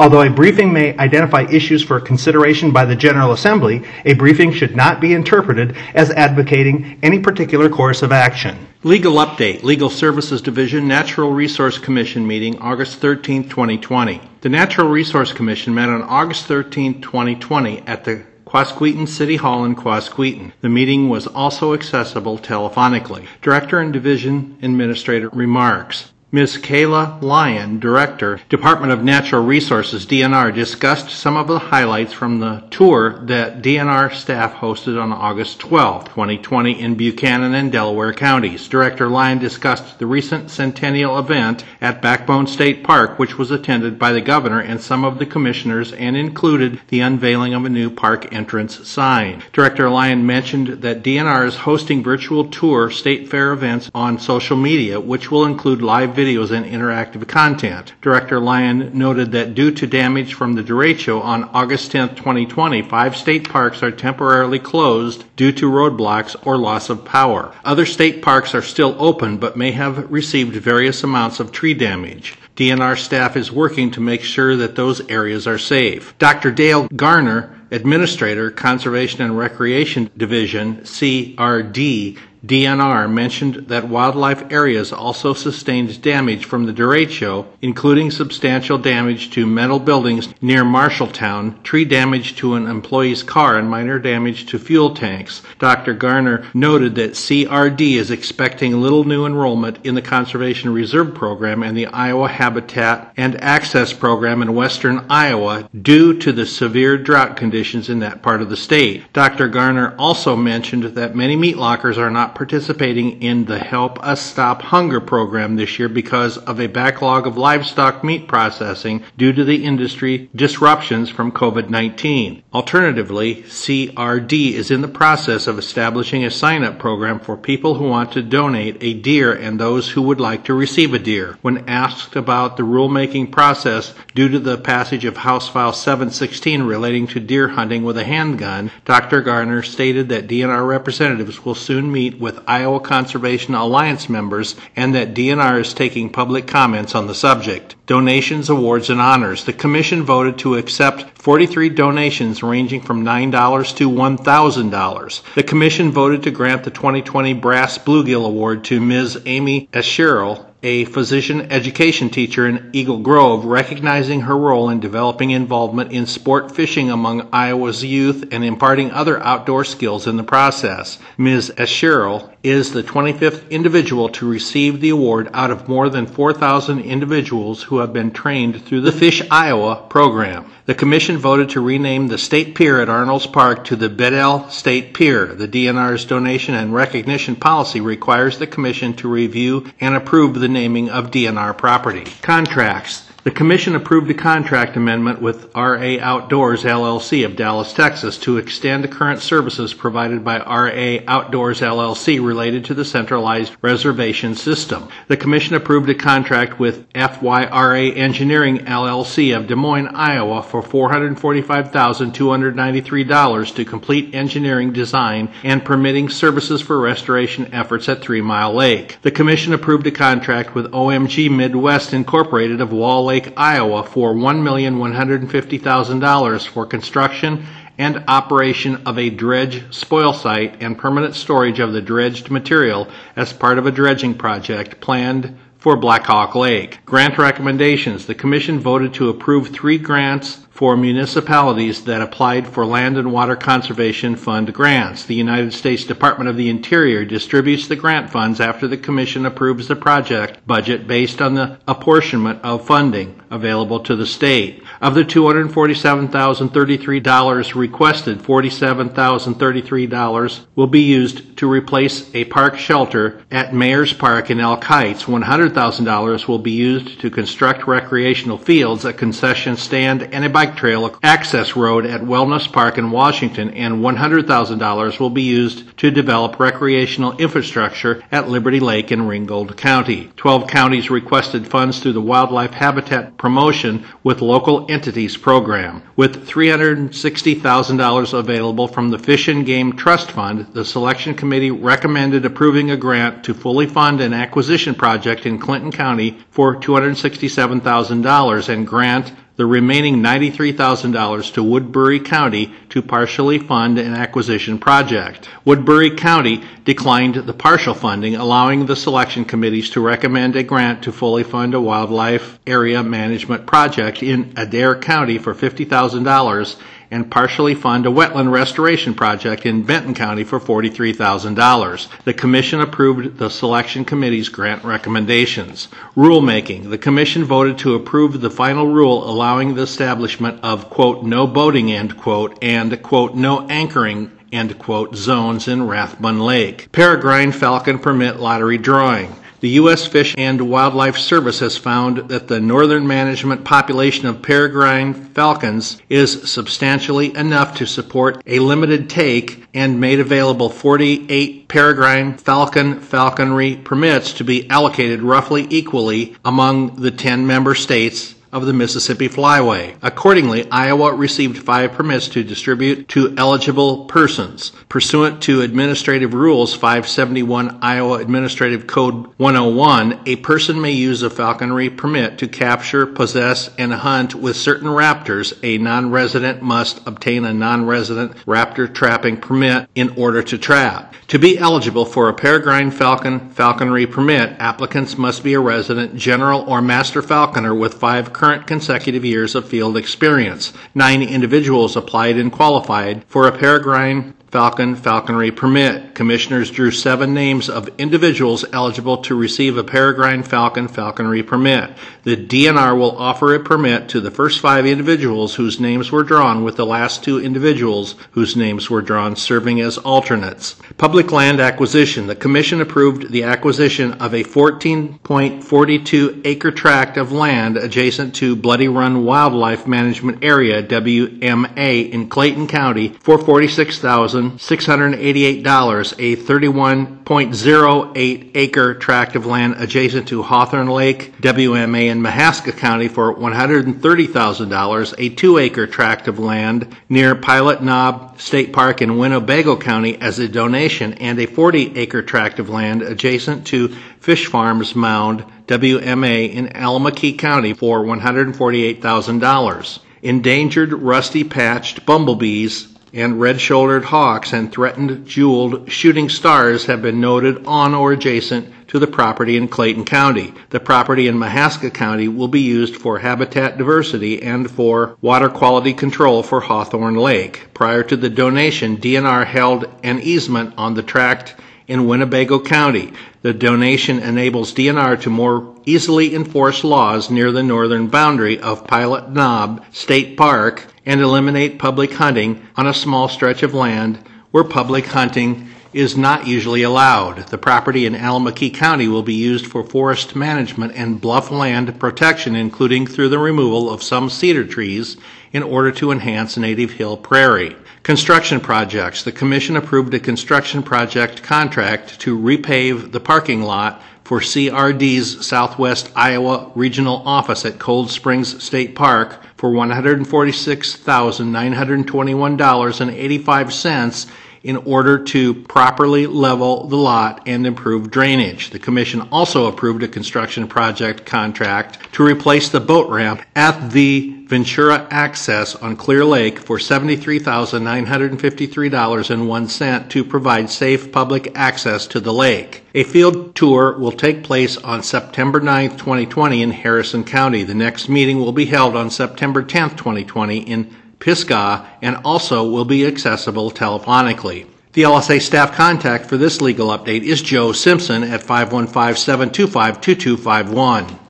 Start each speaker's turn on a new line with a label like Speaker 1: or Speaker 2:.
Speaker 1: Although a briefing may identify issues for consideration by the General Assembly, a briefing should not be interpreted as advocating any particular course of action.
Speaker 2: Legal update, Legal Services Division, Natural Resource Commission meeting, August 13, 2020. The Natural Resource Commission met on August 13, 2020 at the Quasqueton City Hall in Quasqueton. The meeting was also accessible telephonically. Director and Division Administrator remarks. Ms. Kayla Lyon, Director, Department of Natural Resources, DNR, discussed some of the highlights from the tour that DNR staff hosted on August 12, 2020 in Buchanan and Delaware counties. Director Lyon discussed the recent centennial event at Backbone State Park, which was attended by the governor and some of the commissioners and included the unveiling of a new park entrance sign. Director Lyon mentioned that DNR is hosting virtual tour state fair events on social media, which will include live videos and interactive content. Director Lyon noted that due to damage from the derecho on August 10, 2020, five state parks are temporarily closed due to roadblocks or loss of power. Other state parks are still open but may have received various amounts of tree damage. DNR staff is working to make sure that those areas are safe. Dr. Dale Garner, Administrator, Conservation and Recreation Division, CRD, DNR mentioned that wildlife areas also sustained damage from the derecho, including substantial damage to metal buildings near Marshalltown, tree damage to an employee's car, and minor damage to fuel tanks. Dr. Garner noted that CRD is expecting little new enrollment in the Conservation Reserve Program and the Iowa Habitat and Access Program in western Iowa due to the severe drought conditions in that part of the state. Dr. Garner also mentioned that many meat lockers are not participating in the Help Us Stop Hunger program this year because of a backlog of livestock meat processing due to the industry disruptions from COVID 19. Alternatively, CRD is in the process of establishing a sign up program for people who want to donate a deer and those who would like to receive a deer. When asked about the rulemaking process due to the passage of House File 716 relating to deer hunting with a handgun, Dr. Garner stated that DNR representatives will soon meet with Iowa Conservation Alliance members and that DNR is taking public comments on the subject. Donations, awards, and honors. The Commission voted to accept 43 donations ranging from $9 to $1,000. The Commission voted to grant the 2020 Brass Bluegill Award to Ms. Amy Asherle a physician education teacher in Eagle Grove, recognizing her role in developing involvement in sport fishing among Iowa's youth and imparting other outdoor skills in the process. Ms. Asherle is the 25th individual to receive the award out of more than 4,000 individuals who have been trained through the Fish Iowa program. The Commission voted to rename the State Pier at Arnold's Park to the Bedell State Pier. The DNR's donation and recognition policy requires the Commission to review and approve the naming of DNR property. Contracts. The Commission approved a contract amendment with RA Outdoors LLC of Dallas, Texas to extend the current services provided by RA Outdoors LLC related to the centralized reservation system. The Commission approved a contract with FYRA Engineering LLC of Des Moines, Iowa for $445,293 to complete engineering design and permitting services for restoration efforts at Three Mile Lake. The Commission approved a contract with OMG Midwest Incorporated of Wall Lake, Iowa for $1,150,000 for construction and operation of a dredge spoil site and permanent storage of the dredged material as part of a dredging project planned for Blackhawk Lake. Grant recommendations. The Commission voted to approve three grants for municipalities that applied for Land and Water Conservation Fund grants. The United States Department of the Interior distributes the grant funds after the Commission approves the project budget based on the apportionment of funding available to the state. Of the $247,033 requested, $47,033 will be used to replace a park shelter at Mayors Park in Elk Heights. $100,000 will be used to construct recreational fields, a concession stand, and a bike bike trail access road at Wellness Park in Washington, and $100,000 will be used to develop recreational infrastructure at Liberty Lake in Ringgold County. 12 counties requested funds through the Wildlife Habitat Promotion with Local Entities Program. With $360,000 available from the Fish and Game Trust Fund, the Selection Committee recommended approving a grant to fully fund an acquisition project in Clinton County for $267,000 and grant the remaining $93,000 to Woodbury County to partially fund an acquisition project. Woodbury County declined the partial funding, allowing the selection committees to recommend a grant to fully fund a wildlife area management project in Adair County for $50,000 and partially fund a wetland restoration project in Benton County for $43,000. The commission approved the selection committee's grant recommendations. Rulemaking. The commission voted to approve the final rule allowing the establishment of, quote, no boating, end quote, and, quote, no anchoring, end quote, zones in Rathbun Lake. Peregrine Falcon Permit Lottery Drawing. The U.S. Fish and Wildlife Service has found that the northern management population of peregrine falcons is substantially enough to support a limited take and made available 48 peregrine falcon falconry permits to be allocated roughly equally among the 10 member states of the Mississippi Flyway. Accordingly, Iowa received five permits to distribute to eligible persons. Pursuant to Administrative Rules 571 Iowa Administrative Code 101, a person may use a falconry permit to capture, possess, and hunt with certain raptors. A non resident must obtain a non resident raptor trapping permit in order to trap. To be eligible for a peregrine falcon falconry permit, applicants must be a resident, general, or master falconer with five current consecutive years of field experience. Nine individuals applied and qualified for a peregrine falcon falconry permit. Commissioners drew seven names of individuals eligible to receive a peregrine falcon falconry permit. The DNR will offer a permit to the first five individuals whose names were drawn, with the last two individuals whose names were drawn serving as alternates. Public land acquisition. The Commission approved the acquisition of a 14.42 acre tract of land adjacent to Bloody Run Wildlife Management Area, WMA, in Clayton County for 46000 $1,688, a 31.08 acre tract of land adjacent to Hawthorn Lake, WMA in Mahaska County for $130,000, a 2 acre tract of land near Pilot Knob State Park in Winnebago County as a donation, and a 40 acre tract of land adjacent to Fish Farms Mound, WMA in Allamakee County for $148,000. Endangered rusty patched bumblebees and red-shouldered hawks and threatened jeweled shooting stars have been noted on or adjacent to the property in Clayton County. The property in Mahaska County will be used for habitat diversity and for water quality control for Hawthorn Lake. Prior to the donation, DNR held an easement on the tract in Winnebago County. The donation enables DNR to more easily enforce laws near the northern boundary of Pilot Knob State Park and eliminate public hunting on a small stretch of land where public hunting is not usually allowed. The property in Allamakee County will be used for forest management and bluff land protection, including through the removal of some cedar trees in order to enhance native hill prairie. Construction projects. The Commission approved a construction project contract to repave the parking lot for CRD's Southwest Iowa Regional Office at Cold Springs State Park for $146,921.85 in order to properly level the lot and improve drainage. The Commission also approved a construction project contract to replace the boat ramp at the Ventura Access on Clear Lake for $73,953.01 to provide safe public access to the lake. A field tour will take place on September 9, 2020 in Harrison County. The next meeting will be held on September 10, 2020 in Pisgah and also will be accessible telephonically. The LSA staff contact for this legal update is Joe Simpson at 515 725 2251.